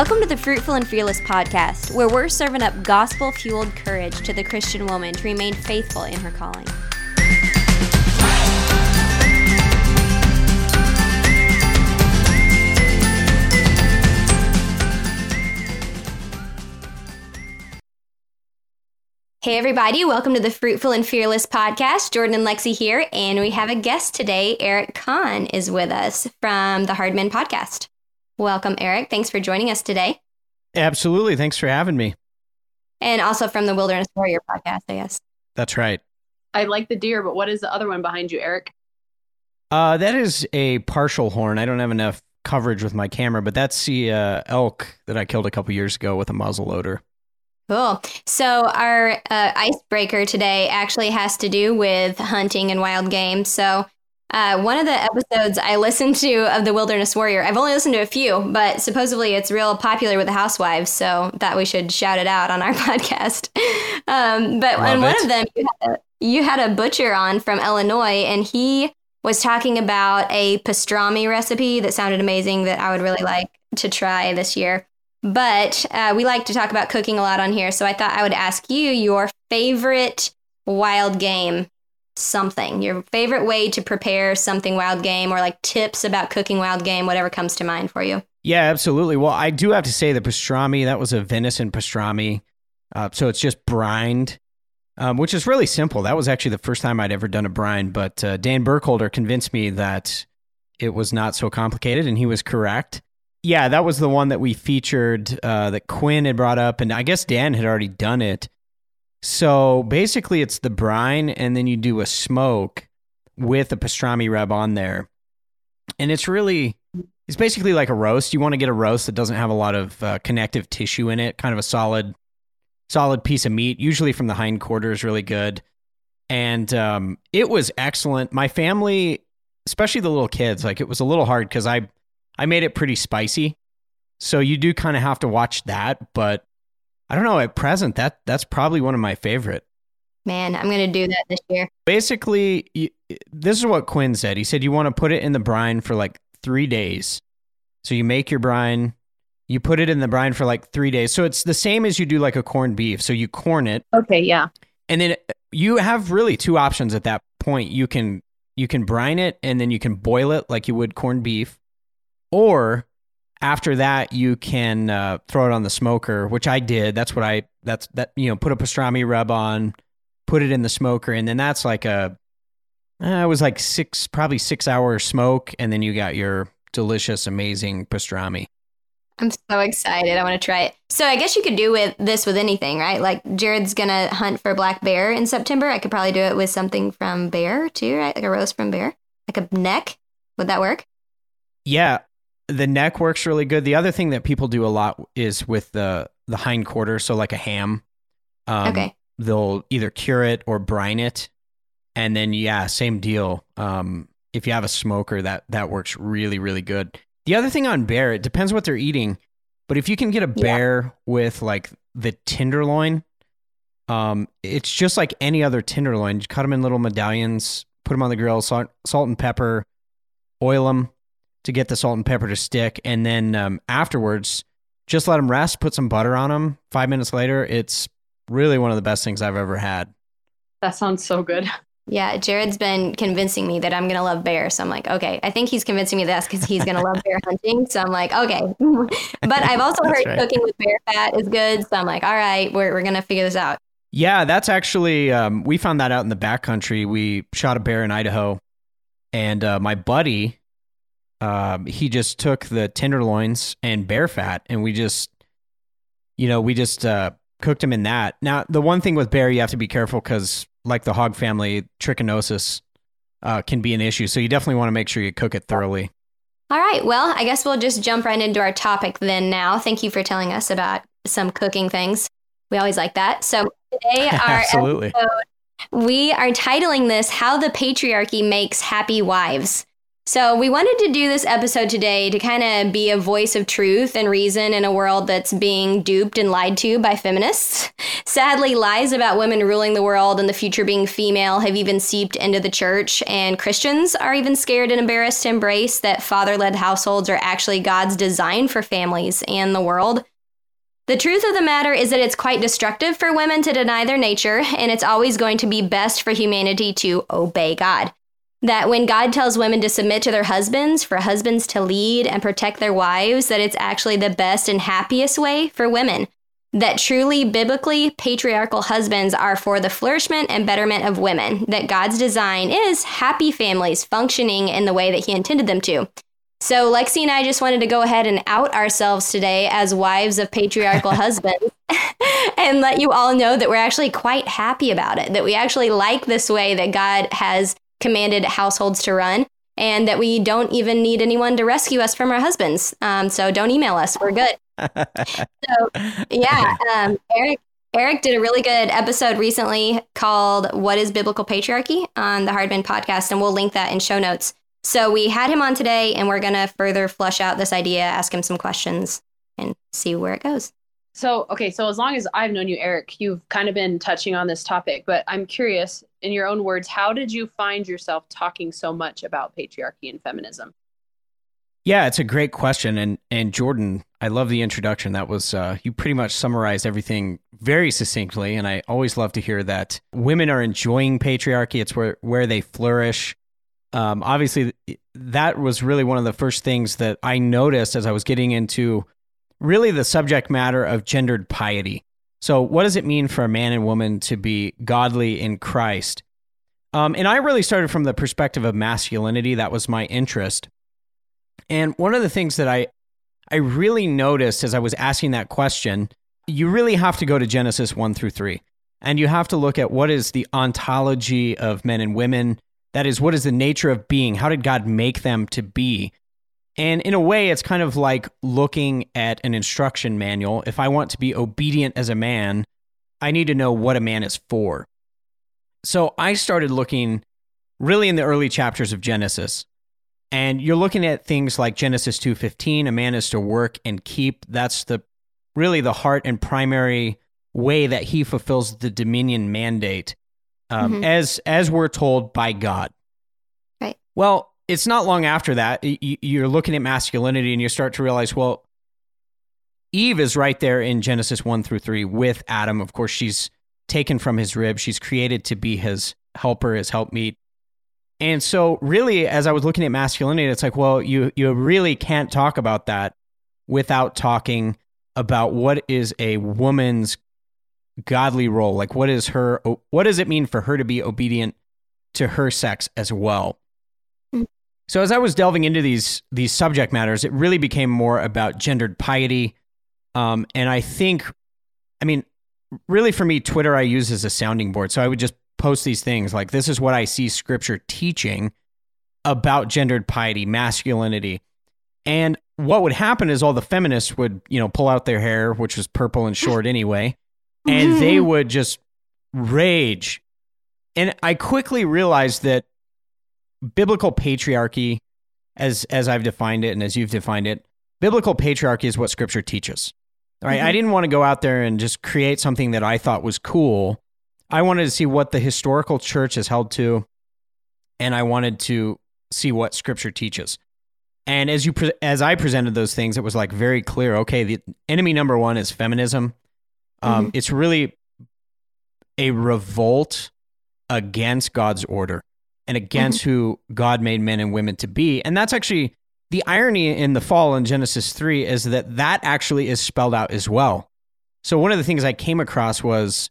Welcome to the Fruitful and Fearless podcast, where we're serving up gospel fueled courage to the Christian woman to remain faithful in her calling. Hey, everybody, welcome to the Fruitful and Fearless podcast. Jordan and Lexi here, and we have a guest today. Eric Conn is with us from the Hardman podcast. Welcome, Eric. Thanks for joining us today. Absolutely. Thanks for having me. And also from the Wilderness Warrior podcast, I guess. That's right. I like the deer, but what is the other one behind you, Eric? Uh, that is a partial horn. I don't have enough coverage with my camera, but that's the uh, elk that I killed a couple years ago with a muzzle loader. Cool. So our uh, icebreaker today actually has to do with hunting and wild game. So uh, one of the episodes I listened to of The Wilderness Warrior, I've only listened to a few, but supposedly it's real popular with the housewives, so that we should shout it out on our podcast. Um, but on one of them, you had, a, you had a butcher on from Illinois, and he was talking about a pastrami recipe that sounded amazing that I would really like to try this year. But uh, we like to talk about cooking a lot on here, so I thought I would ask you your favorite wild game something, your favorite way to prepare something wild game or like tips about cooking wild game, whatever comes to mind for you. Yeah, absolutely. Well, I do have to say the pastrami, that was a venison pastrami. Uh, so it's just brined, um, which is really simple. That was actually the first time I'd ever done a brine, but uh, Dan Burkholder convinced me that it was not so complicated, and he was correct. Yeah, that was the one that we featured uh, that Quinn had brought up, and I guess Dan had already done it. So basically, it's the brine, and then you do a smoke with a pastrami rub on there. And it's really, it's basically like a roast. You want to get a roast that doesn't have a lot of uh, connective tissue in it, kind of a solid, solid piece of meat, usually from the hindquarters, really good. And um, it was excellent. My family, especially the little kids, like it was a little hard because I, I made it pretty spicy. So you do kind of have to watch that, but I don't know. At present, that that's probably one of my favorite. Man, I'm gonna do that this year. Basically, you, this is what Quinn said. He said you want to put it in the brine for like three days. So you make your brine, you put it in the brine for like three days. So it's the same as you do like a corned beef. So you corn it. Okay, yeah. And then uh, you have really two options at that point. You can you can brine it and then you can boil it like you would corned beef, or after that you can uh, throw it on the smoker which i did. That's what i that's that you know put a pastrami rub on put it in the smoker and then that's like a uh, it was like six probably six hour smoke and then you got your delicious amazing pastrami. I'm so excited. I want to try it. So i guess you could do with this with anything right? Like jared's gonna hunt for black bear in september. I could probably do it with something from bear too right? Like a roast from bear like a neck. Would that work? Yeah the neck works really good. The other thing that people do a lot is with the the hind quarter, so like a ham. Um, okay. They'll either cure it or brine it, and then yeah, same deal. Um, if you have a smoker, that that works really really good. The other thing on bear, it depends what they're eating, but if you can get a bear yeah. with like the tenderloin, um, it's just like any other tenderloin. You cut them in little medallions, put them on the grill, salt, salt and pepper, oil them to get the salt and pepper to stick. And then um, afterwards, just let them rest, put some butter on them. Five minutes later, it's really one of the best things I've ever had. That sounds so good. Yeah, Jared's been convincing me that I'm going to love bear. So I'm like, okay, I think he's convincing me that's because he's going to love bear hunting. So I'm like, okay. but I've also heard right. cooking with bear fat is good. So I'm like, all right, we're, we're going to figure this out. Yeah, that's actually, um, we found that out in the backcountry. We shot a bear in Idaho. And uh, my buddy, um, he just took the tenderloins and bear fat, and we just, you know, we just uh, cooked them in that. Now, the one thing with bear, you have to be careful because, like the hog family, trichinosis uh, can be an issue. So you definitely want to make sure you cook it thoroughly. All right. Well, I guess we'll just jump right into our topic then. Now, thank you for telling us about some cooking things. We always like that. So today, our Absolutely. Episode, we are titling this "How the Patriarchy Makes Happy Wives." So, we wanted to do this episode today to kind of be a voice of truth and reason in a world that's being duped and lied to by feminists. Sadly, lies about women ruling the world and the future being female have even seeped into the church, and Christians are even scared and embarrassed to embrace that father led households are actually God's design for families and the world. The truth of the matter is that it's quite destructive for women to deny their nature, and it's always going to be best for humanity to obey God that when God tells women to submit to their husbands, for husbands to lead and protect their wives, that it's actually the best and happiest way for women. That truly biblically patriarchal husbands are for the flourishment and betterment of women. That God's design is happy families functioning in the way that He intended them to. So, Lexi and I just wanted to go ahead and out ourselves today as wives of patriarchal husbands and let you all know that we're actually quite happy about it, that we actually like this way that God has commanded households to run, and that we don't even need anyone to rescue us from our husbands. Um, so don't email us. We're good. so yeah, um, Eric. Eric did a really good episode recently called "What Is Biblical Patriarchy" on the Hardman podcast, and we'll link that in show notes. So we had him on today, and we're gonna further flush out this idea, ask him some questions, and see where it goes. So, okay, so as long as I've known you, Eric, you've kind of been touching on this topic, but I'm curious, in your own words, how did you find yourself talking so much about patriarchy and feminism? Yeah, it's a great question, and and Jordan, I love the introduction. That was uh, you pretty much summarized everything very succinctly, and I always love to hear that women are enjoying patriarchy. It's where where they flourish. Um, obviously, that was really one of the first things that I noticed as I was getting into really the subject matter of gendered piety. So, what does it mean for a man and woman to be godly in Christ? Um, and I really started from the perspective of masculinity. That was my interest. And one of the things that I, I really noticed as I was asking that question, you really have to go to Genesis 1 through 3. And you have to look at what is the ontology of men and women. That is, what is the nature of being? How did God make them to be? And in a way, it's kind of like looking at an instruction manual. If I want to be obedient as a man, I need to know what a man is for. So I started looking really in the early chapters of Genesis. And you're looking at things like Genesis 2:15, a man is to work and keep. That's the really the heart and primary way that he fulfills the dominion mandate um, mm-hmm. as as we're told by God. Right. Well, it's not long after that you're looking at masculinity and you start to realize, well, Eve is right there in Genesis 1 through 3 with Adam. Of course, she's taken from his rib. She's created to be his helper, his helpmeet. And so really as I was looking at masculinity, it's like, well, you you really can't talk about that without talking about what is a woman's godly role. Like what is her what does it mean for her to be obedient to her sex as well? So as I was delving into these these subject matters, it really became more about gendered piety, um, and I think, I mean, really for me, Twitter I use as a sounding board. So I would just post these things like, "This is what I see Scripture teaching about gendered piety, masculinity," and what would happen is all the feminists would, you know, pull out their hair, which was purple and short anyway, and they would just rage. And I quickly realized that biblical patriarchy, as as I've defined it and as you've defined it, biblical patriarchy is what Scripture teaches. Right? Mm-hmm. I didn't want to go out there and just create something that I thought was cool. I wanted to see what the historical church has held to, and I wanted to see what Scripture teaches. And as you pre- as I presented those things, it was like very clear. Okay, the enemy number one is feminism. Um, mm-hmm. It's really a revolt against God's order and against mm-hmm. who God made men and women to be. And that's actually the irony in the fall in Genesis 3 is that that actually is spelled out as well. So one of the things I came across was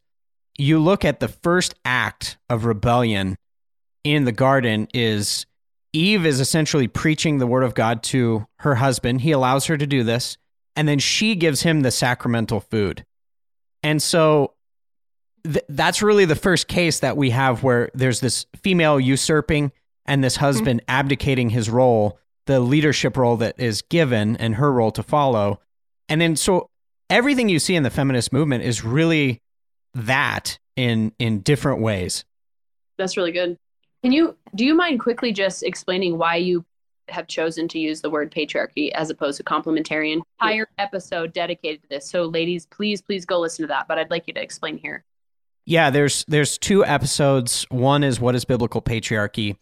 you look at the first act of rebellion in the garden is Eve is essentially preaching the word of God to her husband. He allows her to do this, and then she gives him the sacramental food. And so th- that's really the first case that we have where there's this female usurping and this mm-hmm. husband mm-hmm. abdicating his role, the leadership role that is given and her role to follow. And then so everything you see in the feminist movement is really that in in different ways. That's really good. Can you do you mind quickly just explaining why you have chosen to use the word patriarchy as opposed to complementarian. Entire episode dedicated to this. So, ladies, please, please go listen to that. But I'd like you to explain here. Yeah, there's there's two episodes. One is what is biblical patriarchy,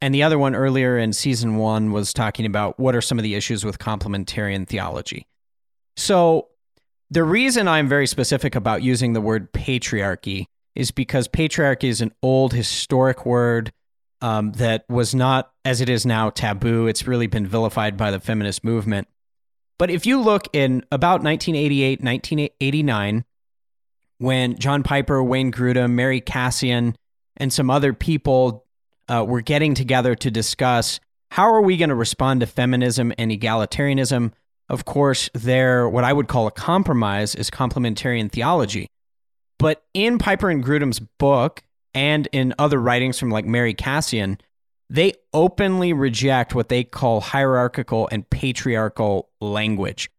and the other one earlier in season one was talking about what are some of the issues with complementarian theology. So the reason I'm very specific about using the word patriarchy is because patriarchy is an old historic word um, that was not, as it is now, taboo. It's really been vilified by the feminist movement. But if you look in about 1988, 1989, when John Piper, Wayne Grudem, Mary Kassian, and some other people uh, were getting together to discuss how are we going to respond to feminism and egalitarianism. Of course, their what I would call a compromise is complementarian theology. But in Piper and Grudem's book and in other writings from like Mary Kassian, they openly reject what they call hierarchical and patriarchal language.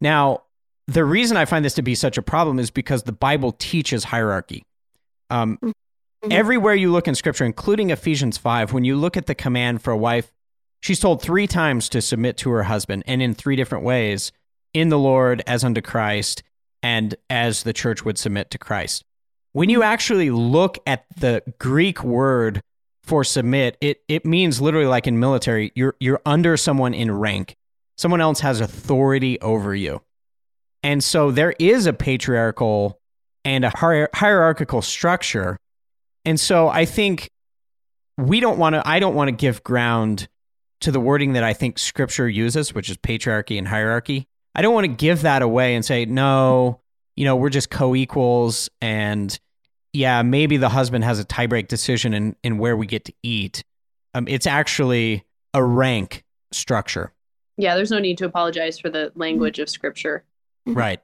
Now, the reason I find this to be such a problem is because the Bible teaches hierarchy. Um, mm-hmm. Everywhere you look in Scripture, including Ephesians 5, when you look at the command for a wife, she's told three times to submit to her husband, and in three different ways in the Lord, as unto Christ, and as the church would submit to Christ. When you actually look at the Greek word for submit, it, it means literally like in military, you're, you're under someone in rank. Someone else has authority over you. And so there is a patriarchal and a hier- hierarchical structure. And so I think we don't want to, I don't want to give ground to the wording that I think scripture uses, which is patriarchy and hierarchy. I don't want to give that away and say, no, you know, we're just co equals. And yeah, maybe the husband has a tiebreak decision in, in where we get to eat. Um, it's actually a rank structure. Yeah, there's no need to apologize for the language of scripture. Mm-hmm. Right.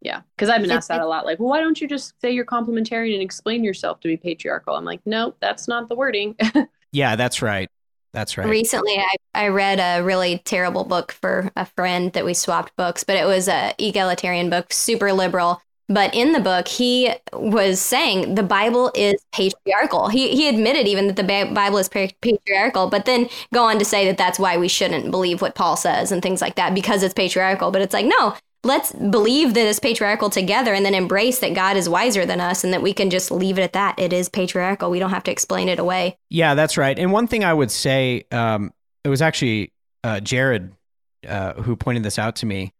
Yeah, because I've been asked that a lot. Like, well, why don't you just say you're complementarian and explain yourself to be patriarchal? I'm like, no, that's not the wording. yeah, that's right. That's right. Recently, I, I read a really terrible book for a friend that we swapped books, but it was a egalitarian book, super liberal. But in the book, he was saying the Bible is patriarchal. He, he admitted even that the Bible is patriarchal, but then go on to say that that's why we shouldn't believe what Paul says and things like that because it's patriarchal. But it's like, no, let's believe that it's patriarchal together and then embrace that God is wiser than us and that we can just leave it at that. It is patriarchal. We don't have to explain it away. Yeah, that's right. And one thing I would say, um, it was actually uh, Jared uh, who pointed this out to me.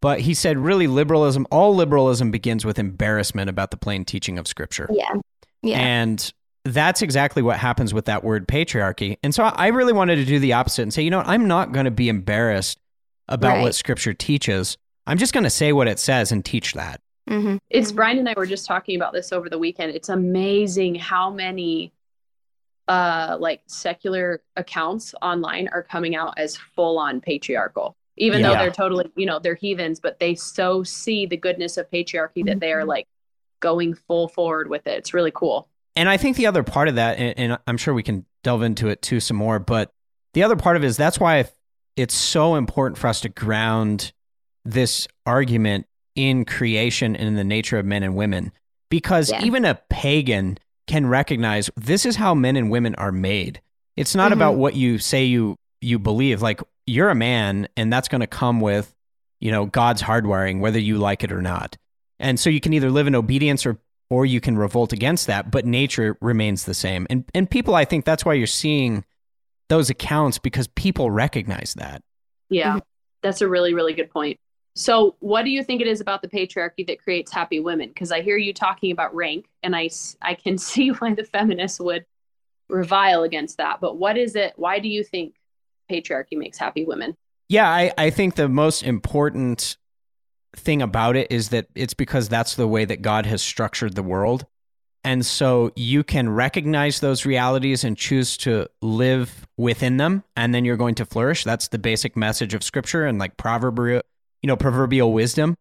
But he said, really, liberalism, all liberalism begins with embarrassment about the plain teaching of Scripture. Yeah. Yeah. And that's exactly what happens with that word patriarchy. And so I really wanted to do the opposite and say, you know what? I'm not going to be embarrassed about right. what Scripture teaches. I'm just going to say what it says and teach that. Mm-hmm. It's Brian and I were just talking about this over the weekend. It's amazing how many uh like secular accounts online are coming out as full on patriarchal even yeah. though they're totally you know they're heathens but they so see the goodness of patriarchy that they are mm-hmm. like going full forward with it it's really cool and i think the other part of that and, and i'm sure we can delve into it too some more but the other part of it is that's why it's so important for us to ground this argument in creation and in the nature of men and women because yeah. even a pagan can recognize this is how men and women are made. It's not mm-hmm. about what you say you you believe. Like you're a man and that's going to come with, you know, God's hardwiring whether you like it or not. And so you can either live in obedience or or you can revolt against that, but nature remains the same. And and people I think that's why you're seeing those accounts because people recognize that. Yeah. Mm-hmm. That's a really really good point. So, what do you think it is about the patriarchy that creates happy women? Because I hear you talking about rank, and I, I can see why the feminists would revile against that. But what is it? Why do you think patriarchy makes happy women? Yeah, I, I think the most important thing about it is that it's because that's the way that God has structured the world. And so you can recognize those realities and choose to live within them, and then you're going to flourish. That's the basic message of scripture and like proverbial you know, proverbial wisdom.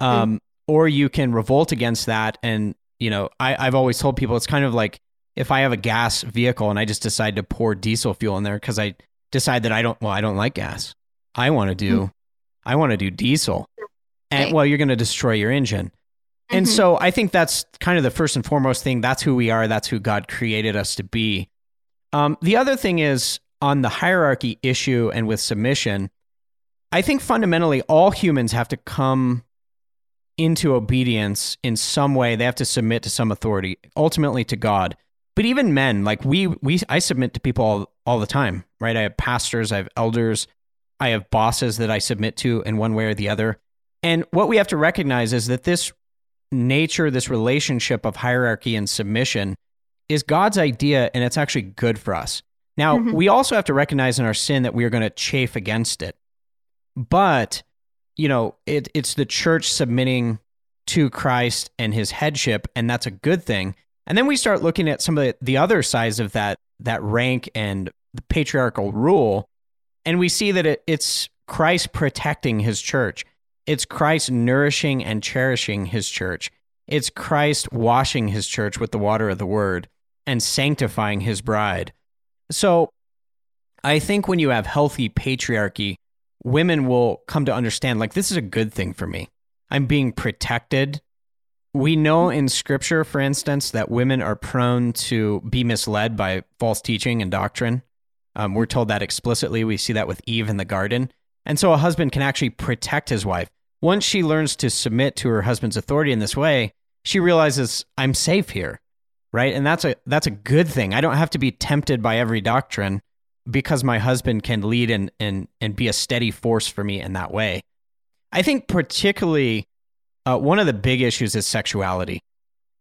Um, mm. Or you can revolt against that. And, you know, I, I've always told people it's kind of like if I have a gas vehicle and I just decide to pour diesel fuel in there because I decide that I don't, well, I don't like gas. I want to do, mm. I want to do diesel. And, well, you're going to destroy your engine. Mm-hmm. And so I think that's kind of the first and foremost thing. That's who we are. That's who God created us to be. Um, the other thing is, on the hierarchy issue and with submission, I think fundamentally all humans have to come into obedience in some way. They have to submit to some authority, ultimately to God. But even men, like we, we, I submit to people all, all the time, right? I have pastors, I have elders, I have bosses that I submit to in one way or the other. And what we have to recognize is that this nature, this relationship of hierarchy and submission is God's idea, and it's actually good for us. Now, mm-hmm. we also have to recognize in our sin that we are going to chafe against it. But, you know, it, it's the church submitting to Christ and his headship, and that's a good thing. And then we start looking at some of the, the other sides of that that rank and the patriarchal rule, and we see that it, it's Christ protecting his church. It's Christ nourishing and cherishing his church. It's Christ washing his church with the water of the word and sanctifying his bride. So I think when you have healthy patriarchy, women will come to understand like, this is a good thing for me. I'm being protected. We know in scripture, for instance, that women are prone to be misled by false teaching and doctrine. Um, we're told that explicitly. We see that with Eve in the garden. And so a husband can actually protect his wife. Once she learns to submit to her husband's authority in this way, she realizes I'm safe here, right? And that's a that's a good thing. I don't have to be tempted by every doctrine because my husband can lead and and and be a steady force for me in that way. I think particularly uh, one of the big issues is sexuality,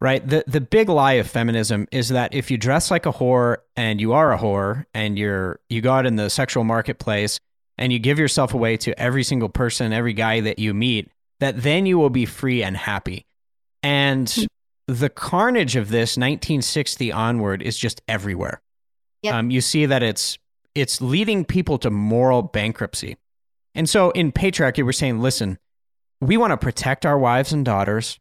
right? The the big lie of feminism is that if you dress like a whore and you are a whore and you're you go out in the sexual marketplace and you give yourself away to every single person, every guy that you meet, that then you will be free and happy. And hmm. the carnage of this 1960 onward is just everywhere. Yep. Um, you see that it's it's leading people to moral bankruptcy. And so in patriarchy, we're saying, listen, we want to protect our wives and daughters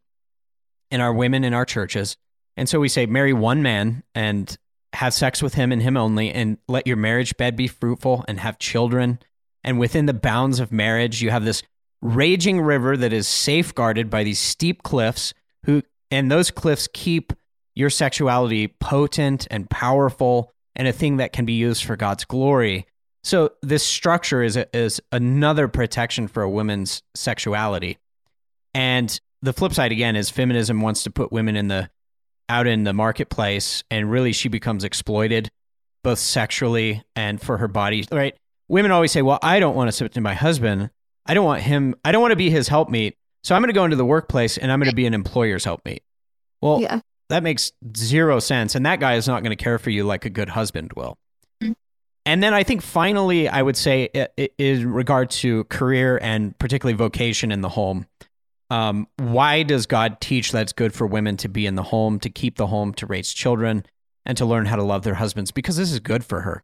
and our women in our churches. And so we say, marry one man and have sex with him and him only, and let your marriage bed be fruitful and have children and within the bounds of marriage, you have this raging river that is safeguarded by these steep cliffs who and those cliffs keep your sexuality potent and powerful and a thing that can be used for God's glory. So this structure is a, is another protection for a woman's sexuality. And the flip side again is feminism wants to put women in the out in the marketplace and really she becomes exploited both sexually and for her body, right? women always say, well, I don't want to submit to my husband. I don't want him, I don't want to be his helpmeet. So I'm going to go into the workplace and I'm going to be an employer's helpmeet. Well, yeah. That makes zero sense. And that guy is not going to care for you like a good husband will. Mm-hmm. And then I think finally, I would say, in regard to career and particularly vocation in the home, um, why does God teach that it's good for women to be in the home, to keep the home, to raise children, and to learn how to love their husbands? Because this is good for her.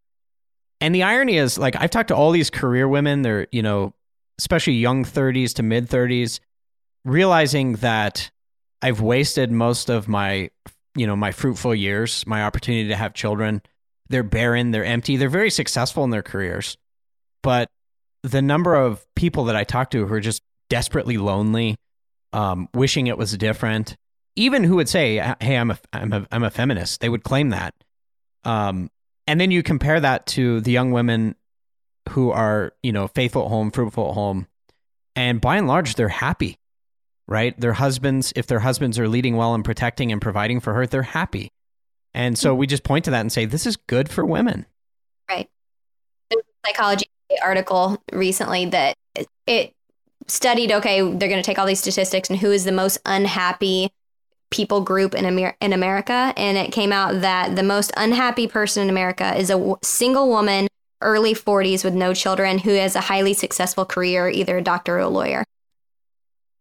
And the irony is, like, I've talked to all these career women, they're, you know, especially young 30s to mid 30s, realizing that I've wasted most of my, you know, my fruitful years, my opportunity to have children. They're barren, they're empty, they're very successful in their careers. But the number of people that I talk to who are just desperately lonely, um, wishing it was different, even who would say, "Hey, I'm a, I'm a, I'm a feminist," they would claim that. Um, and then you compare that to the young women who are, you know, faithful at home, fruitful at home. And by and large, they're happy, right? Their husbands, if their husbands are leading well and protecting and providing for her, they're happy. And so mm-hmm. we just point to that and say, this is good for women. Right. There's a psychology article recently that it studied okay, they're going to take all these statistics and who is the most unhappy people group in, Amer- in America, and it came out that the most unhappy person in America is a w- single woman, early 40s with no children, who has a highly successful career, either a doctor or a lawyer.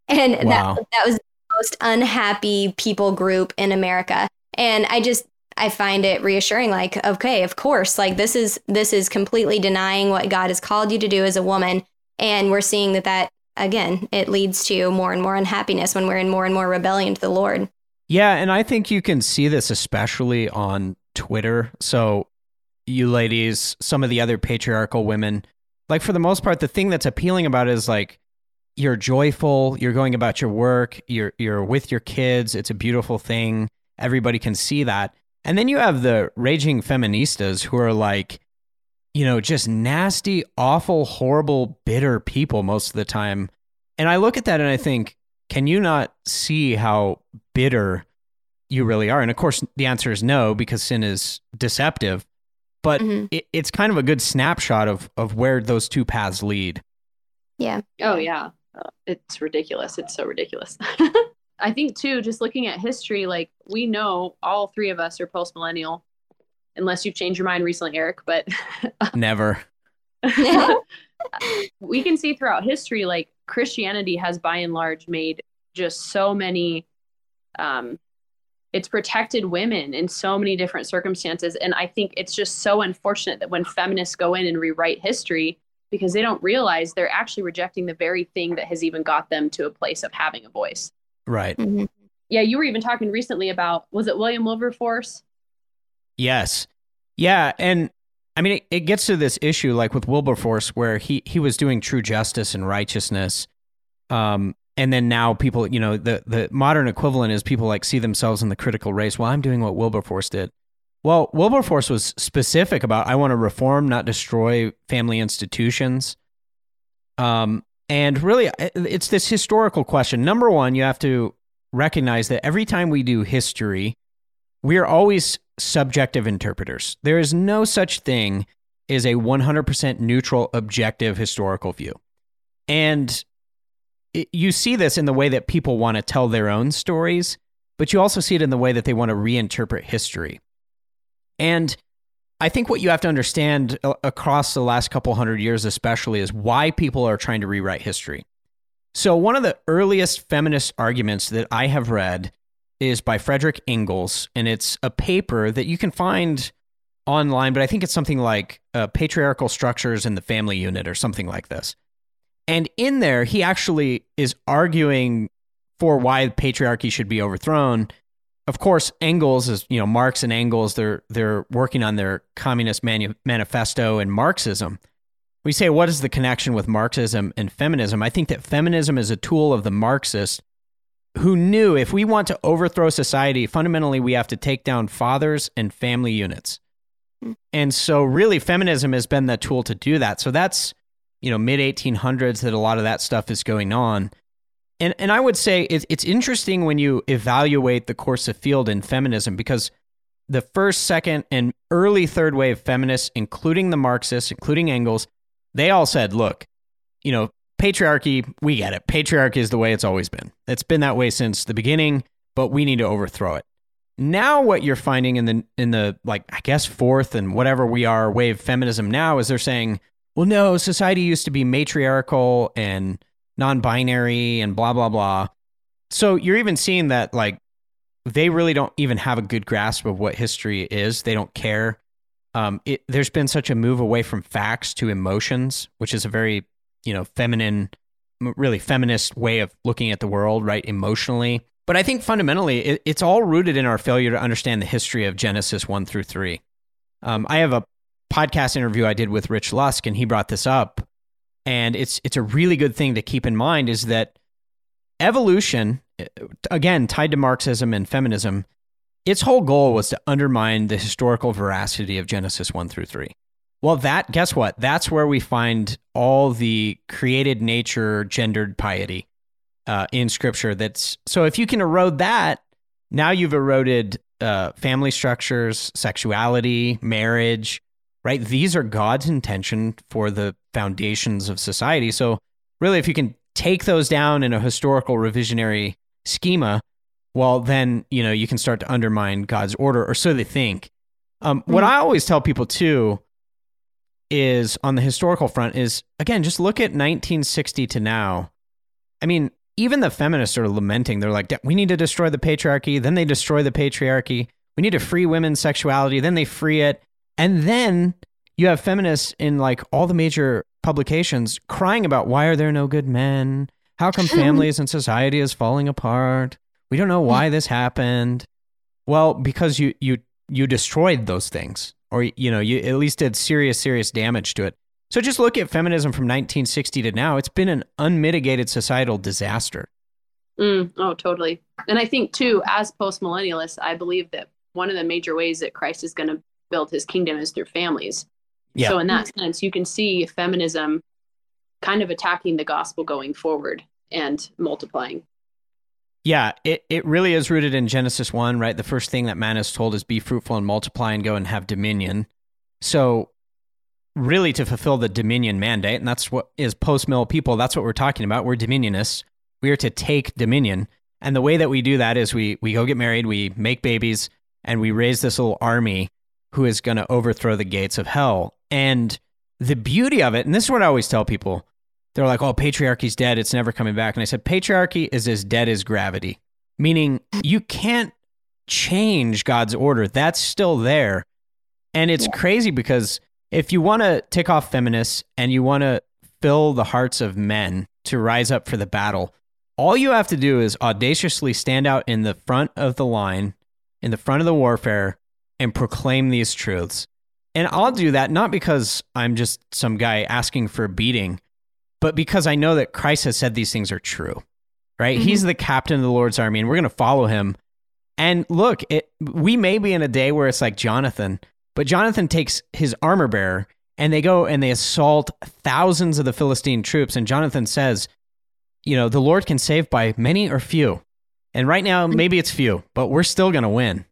And wow. that, that was the most unhappy people group in America. And I just, I find it reassuring like okay of course like this is this is completely denying what God has called you to do as a woman and we're seeing that that again it leads to more and more unhappiness when we're in more and more rebellion to the Lord. Yeah, and I think you can see this especially on Twitter. So, you ladies, some of the other patriarchal women, like for the most part, the thing that's appealing about it is like you're joyful, you're going about your work, you're you're with your kids, it's a beautiful thing. Everybody can see that. And then you have the raging feministas who are like, you know, just nasty, awful, horrible, bitter people most of the time. And I look at that and I think, can you not see how bitter you really are? And of course, the answer is no, because sin is deceptive. But mm-hmm. it, it's kind of a good snapshot of of where those two paths lead. Yeah. Oh yeah, uh, it's ridiculous. It's so ridiculous. I think too, just looking at history, like we know all three of us are post millennial, unless you've changed your mind recently, Eric. But never. we can see throughout history, like Christianity has by and large made just so many um, it's protected women in so many different circumstances and i think it's just so unfortunate that when feminists go in and rewrite history because they don't realize they're actually rejecting the very thing that has even got them to a place of having a voice right mm-hmm. yeah you were even talking recently about was it william wilberforce yes yeah and i mean it, it gets to this issue like with wilberforce where he he was doing true justice and righteousness um and then now people, you know, the the modern equivalent is people like see themselves in the critical race. Well, I'm doing what Wilberforce did. Well, Wilberforce was specific about I want to reform, not destroy family institutions. Um, and really, it's this historical question. Number one, you have to recognize that every time we do history, we are always subjective interpreters. There is no such thing as a 100% neutral, objective historical view. And it, you see this in the way that people want to tell their own stories, but you also see it in the way that they want to reinterpret history. And I think what you have to understand uh, across the last couple hundred years, especially, is why people are trying to rewrite history. So, one of the earliest feminist arguments that I have read is by Frederick Engels, and it's a paper that you can find online, but I think it's something like uh, Patriarchal Structures in the Family Unit or something like this. And in there, he actually is arguing for why patriarchy should be overthrown. Of course, Engels is, you know, Marx and Engels, they're they're working on their communist manu- manifesto and Marxism. We say, what is the connection with Marxism and feminism? I think that feminism is a tool of the Marxists who knew if we want to overthrow society, fundamentally we have to take down fathers and family units. Hmm. And so, really, feminism has been the tool to do that. So that's you know mid 1800s that a lot of that stuff is going on and and I would say it's it's interesting when you evaluate the course of field in feminism because the first, second, and early third wave feminists, including the Marxists, including Engels, they all said, "Look, you know, patriarchy, we get it. Patriarchy is the way it's always been. It's been that way since the beginning, but we need to overthrow it." Now, what you're finding in the in the like, I guess fourth and whatever we are wave feminism now is they're saying, well, no, society used to be matriarchal and non binary and blah, blah, blah. So you're even seeing that, like, they really don't even have a good grasp of what history is. They don't care. Um, it, there's been such a move away from facts to emotions, which is a very, you know, feminine, really feminist way of looking at the world, right? Emotionally. But I think fundamentally, it, it's all rooted in our failure to understand the history of Genesis 1 through 3. Um, I have a podcast interview I did with Rich Lusk, and he brought this up. And it's it's a really good thing to keep in mind is that evolution, again tied to Marxism and feminism, its whole goal was to undermine the historical veracity of Genesis one through three. Well, that guess what? That's where we find all the created nature gendered piety uh, in Scripture. That's so if you can erode that, now you've eroded uh, family structures, sexuality, marriage, right? These are God's intention for the foundations of society. So, really, if you can take those down in a historical revisionary schema, well, then, you know, you can start to undermine God's order, or so they think. Um, mm-hmm. What I always tell people too is on the historical front is again, just look at 1960 to now. I mean, even the feminists are lamenting. They're like, we need to destroy the patriarchy. Then they destroy the patriarchy. We need to free women's sexuality. Then they free it. And then you have feminists in like all the major publications crying about why are there no good men? How come families and society is falling apart? We don't know why this happened. Well, because you you you destroyed those things or you know, you at least did serious serious damage to it. So just look at feminism from 1960 to now. It's been an unmitigated societal disaster. Mm, oh, totally. And I think too, as post millennialists, I believe that one of the major ways that Christ is going to build his kingdom is through families. Yeah. So in that sense, you can see feminism kind of attacking the gospel going forward and multiplying. Yeah, it, it really is rooted in Genesis 1, right? The first thing that man is told is be fruitful and multiply and go and have dominion. So, really, to fulfill the dominion mandate, and that's what is post mill people, that's what we're talking about. We're dominionists. We are to take dominion. And the way that we do that is we, we go get married, we make babies, and we raise this little army who is going to overthrow the gates of hell. And the beauty of it, and this is what I always tell people they're like, oh, patriarchy's dead. It's never coming back. And I said, patriarchy is as dead as gravity, meaning you can't change God's order. That's still there. And it's yeah. crazy because if you want to tick off feminists and you want to fill the hearts of men to rise up for the battle, all you have to do is audaciously stand out in the front of the line, in the front of the warfare, and proclaim these truths. And I'll do that not because I'm just some guy asking for a beating, but because I know that Christ has said these things are true, right? Mm-hmm. He's the captain of the Lord's army, and we're going to follow him. And look, it, we may be in a day where it's like Jonathan, but Jonathan takes his armor bearer and they go and they assault thousands of the Philistine troops. And Jonathan says, you know, the Lord can save by many or few. And right now, mm-hmm. maybe it's few, but we're still going to win.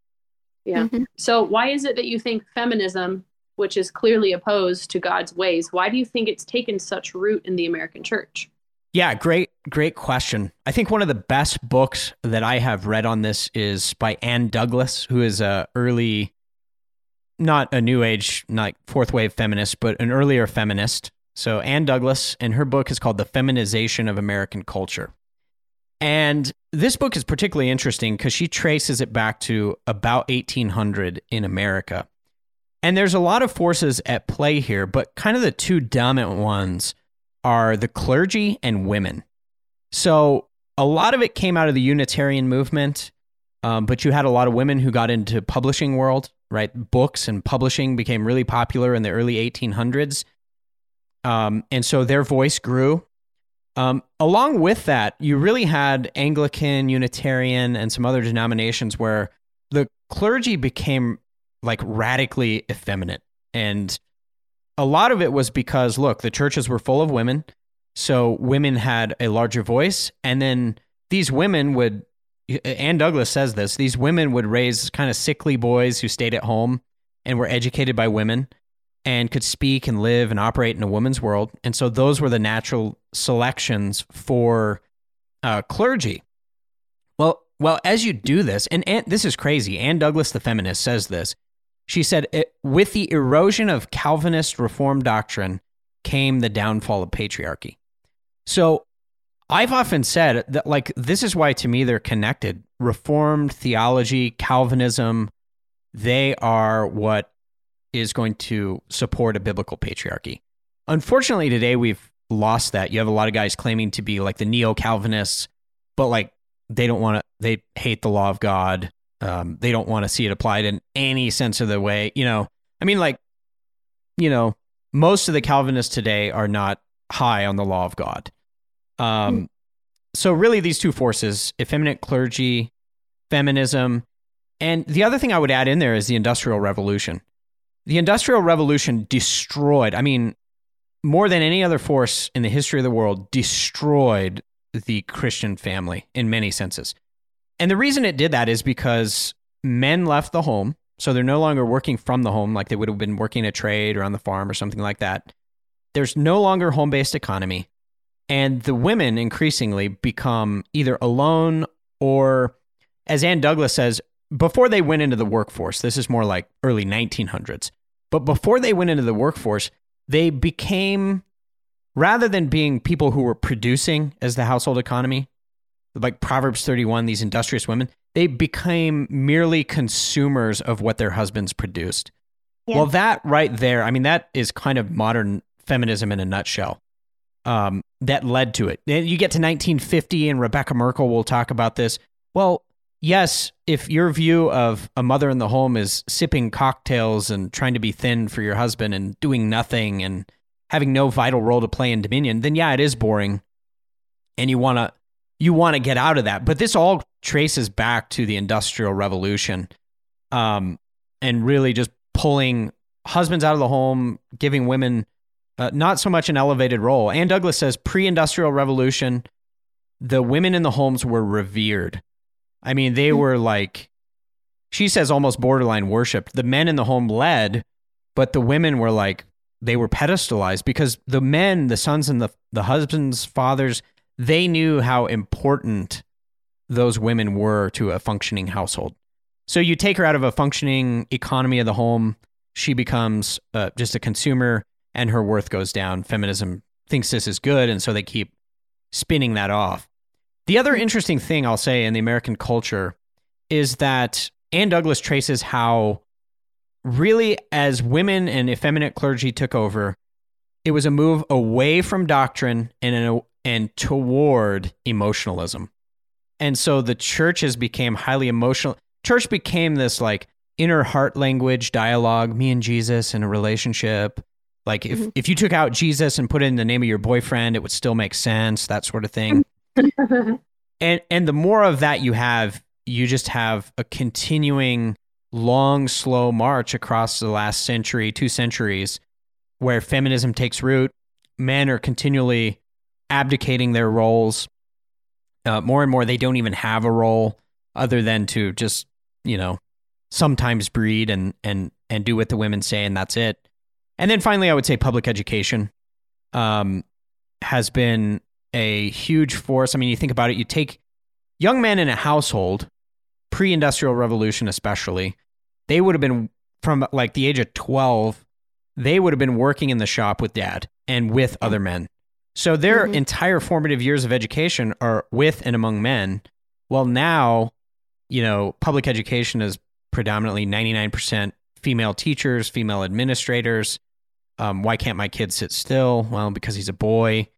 Yeah. Mm-hmm. So, why is it that you think feminism which is clearly opposed to God's ways. Why do you think it's taken such root in the American church? Yeah, great, great question. I think one of the best books that I have read on this is by Ann Douglas, who is a early, not a new age, not fourth wave feminist, but an earlier feminist. So Ann Douglas, and her book is called The Feminization of American Culture. And this book is particularly interesting because she traces it back to about 1800 in America. And there's a lot of forces at play here, but kind of the two dominant ones are the clergy and women. So a lot of it came out of the Unitarian movement, um, but you had a lot of women who got into publishing world, right? Books and publishing became really popular in the early 1800s. Um, and so their voice grew. Um, along with that, you really had Anglican, Unitarian, and some other denominations where the clergy became like radically effeminate. And a lot of it was because, look, the churches were full of women. So women had a larger voice. And then these women would, Ann Douglas says this, these women would raise kind of sickly boys who stayed at home and were educated by women and could speak and live and operate in a woman's world. And so those were the natural selections for uh, clergy. Well, well, as you do this, and this is crazy. Ann Douglas, the feminist, says this. She said, with the erosion of Calvinist reform doctrine came the downfall of patriarchy. So I've often said that, like, this is why to me they're connected. Reformed theology, Calvinism, they are what is going to support a biblical patriarchy. Unfortunately, today we've lost that. You have a lot of guys claiming to be like the neo Calvinists, but like they don't want to, they hate the law of God. Um, they don't want to see it applied in any sense of the way. You know, I mean, like, you know, most of the Calvinists today are not high on the law of God. Um, mm. So, really, these two forces effeminate clergy, feminism, and the other thing I would add in there is the Industrial Revolution. The Industrial Revolution destroyed, I mean, more than any other force in the history of the world, destroyed the Christian family in many senses. And the reason it did that is because men left the home. So they're no longer working from the home like they would have been working a trade or on the farm or something like that. There's no longer home based economy. And the women increasingly become either alone or, as Ann Douglas says, before they went into the workforce, this is more like early 1900s, but before they went into the workforce, they became, rather than being people who were producing as the household economy, like Proverbs 31, these industrious women, they became merely consumers of what their husbands produced. Yeah. Well, that right there, I mean, that is kind of modern feminism in a nutshell. Um, that led to it. You get to 1950, and Rebekah Merkle will talk about this. Well, yes, if your view of a mother in the home is sipping cocktails and trying to be thin for your husband and doing nothing and having no vital role to play in Dominion, then yeah, it is boring. And you want to you want to get out of that. But this all traces back to the Industrial Revolution um, and really just pulling husbands out of the home, giving women uh, not so much an elevated role. Ann Douglas says pre-industrial revolution, the women in the homes were revered. I mean, they Hmm. were like, she says almost borderline worshipped. The men in the home led, but the women were like, they were pedestalized because the men, the sons and the, the husbands, fathers, they knew how important those women were to a functioning household. So you take her out of a functioning economy of the home, she becomes uh, just a consumer and her worth goes down. Feminism thinks this is good, and so they keep spinning that off. The other interesting thing I'll say in the American culture is that Ann Douglas traces how, really, as women and effeminate clergy took over, it was a move away from doctrine and an, and toward emotionalism. And so the churches became highly emotional. Church became this like inner heart language dialogue, me and Jesus in a relationship. Like if, Mhm. if you took out Jesus and put in the name of your boyfriend, it would still make sense, that sort of thing. and and the more of that you have, you just have a continuing long, slow march across the last century, two centuries, where feminism takes root. Men are continually abdicating their roles. Uh, more and more, they don't even have a role other than to just, you know, sometimes breed and and and do what the women say, and that's it. And then finally, I would say public education um, has been a huge force. I mean, you think about it, you take young men in a household, pre industrial revolution especially, they would have been from like the age of 12, they would have been working in the shop with dad and with other men. So their Mhm. entire formative years of education are with and among men. Well, now, you know, public education is predominantly 99% female teachers, female administrators. Um, why can't my kid sit still? Well, because he's a boy.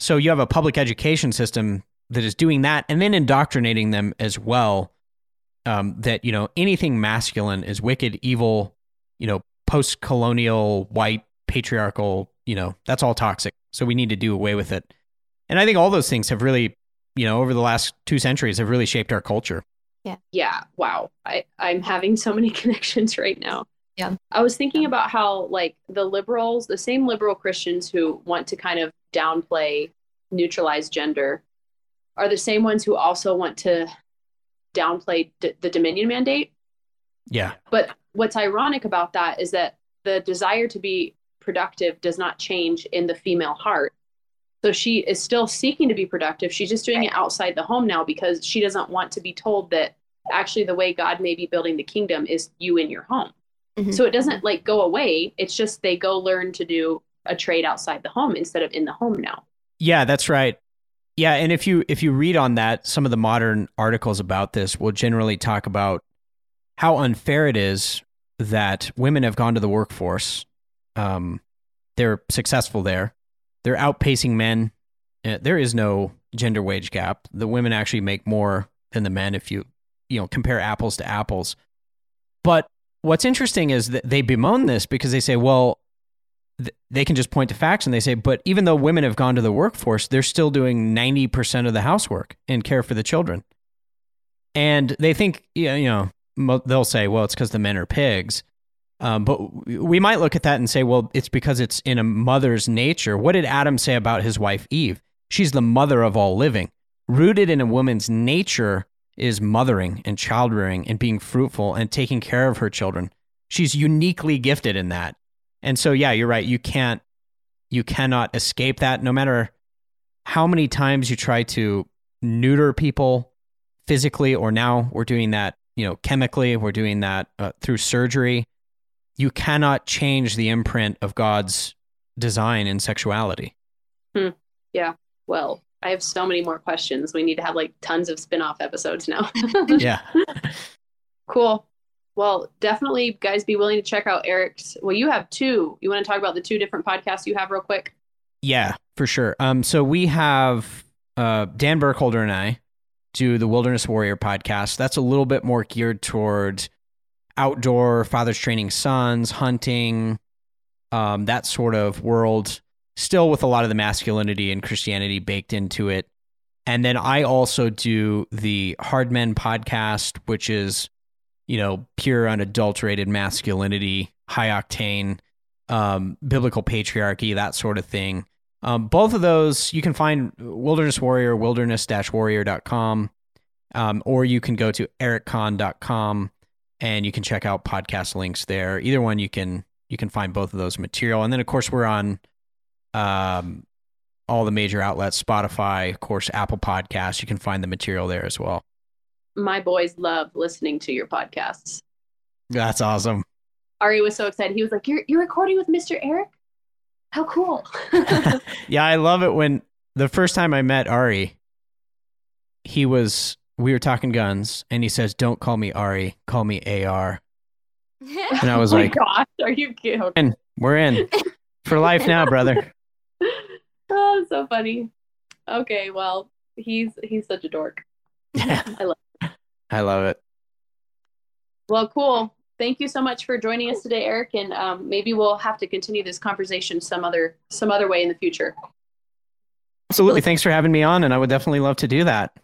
So you have a public education system that is doing that and then indoctrinating them as well. Um, that you know anything masculine is wicked, evil, you know, post-colonial, white, patriarchal. You know, that's all toxic. So we need to do away with it. And I think all those things have really, you know, over the last two centuries, have really shaped our culture. yeah Yeah. wow I, i'm having so many connections right now Yeah. i was thinking about how like the liberals the same liberal christians who want to kind of downplay neutralize gender are the same ones who also want to downplay d- the dominion mandate? Yeah, but what's ironic about that is that the desire to be productive does not change in the female heart. So she is still seeking to be productive. She's just doing it outside the home now because she doesn't want to be told that actually the way god may be building the kingdom is you in your home. Mhm. so it doesn't like go away. It's just they go learn to do a trade outside the home instead of in the home now Yeah, that's right. Yeah, and if you if you read on that, some of the modern articles about this will generally talk about how unfair it is that women have gone to the workforce. Um, they're successful there. They're outpacing men. Uh, there is no gender wage gap. The women actually make more than the men if you you know compare apples to apples. But what's interesting is that they bemoan this because they say, well, they can just point to facts and they say, but even though women have gone to the workforce, they're still doing 90% of the housework and care for the children. And they think, you know, they'll say, well, it's because the men are pigs. Um, but we might look at that and say, well, it's because it's in a mother's nature. What did Adam say about his wife Eve? She's the mother of all living. Rooted in a woman's nature is mothering and childrearing and being fruitful and taking care of her children. She's uniquely gifted in that. And so yeah, you're right. You can't you cannot escape that no matter how many times you try to neuter people physically or now we're doing that, you know, chemically, we're doing that uh, through surgery. You cannot change the imprint of God's design in sexuality. Hmm. Yeah. Well i have so many more questions we need to have like tons of spin-off episodes now Yeah. Cool. Well, definitely, guys, be willing to check out Eric's. Well, you have two. You want to talk about the two different podcasts you have real quick? Yeah, for sure. Um, so we have uh, Dan Burkholder and I do the Wilderness Warrior podcast. That's a little bit more geared toward outdoor fathers training sons, hunting, um, that sort of world. Still with a lot of the masculinity and Christianity baked into it. And then I also do the Hard Men podcast, which is, you know, pure unadulterated masculinity, high octane, um, biblical patriarchy, that sort of thing. Um, both of those you can find Wilderness Warrior, wilderness-warrior.com, um, or you can go to ericconn.com and you can check out podcast links there. Either one you can you can find both of those material. And then of course we're on um, all the major outlets, Spotify, of course, Apple Podcasts. You can find the material there as well. My boys love listening to your podcasts. That's awesome. Ari was so excited. He was like, "You're you're recording with Mr. Eric? How cool!" yeah, I love it when the first time I met Ari, he was we were talking guns, and he says, "Don't call me Ari, call me AR." And I was oh like, "Gosh, are you kidding?" And we're in for life now, brother. oh, so funny. Okay, well, he's he's such a dork. Yeah, I love. I love it. Well, cool. Thank you so much for joining us today, Eric. And um, maybe we'll have to continue this conversation some other some other way in the future. Absolutely. Thanks for having me on, and I would definitely love to do that.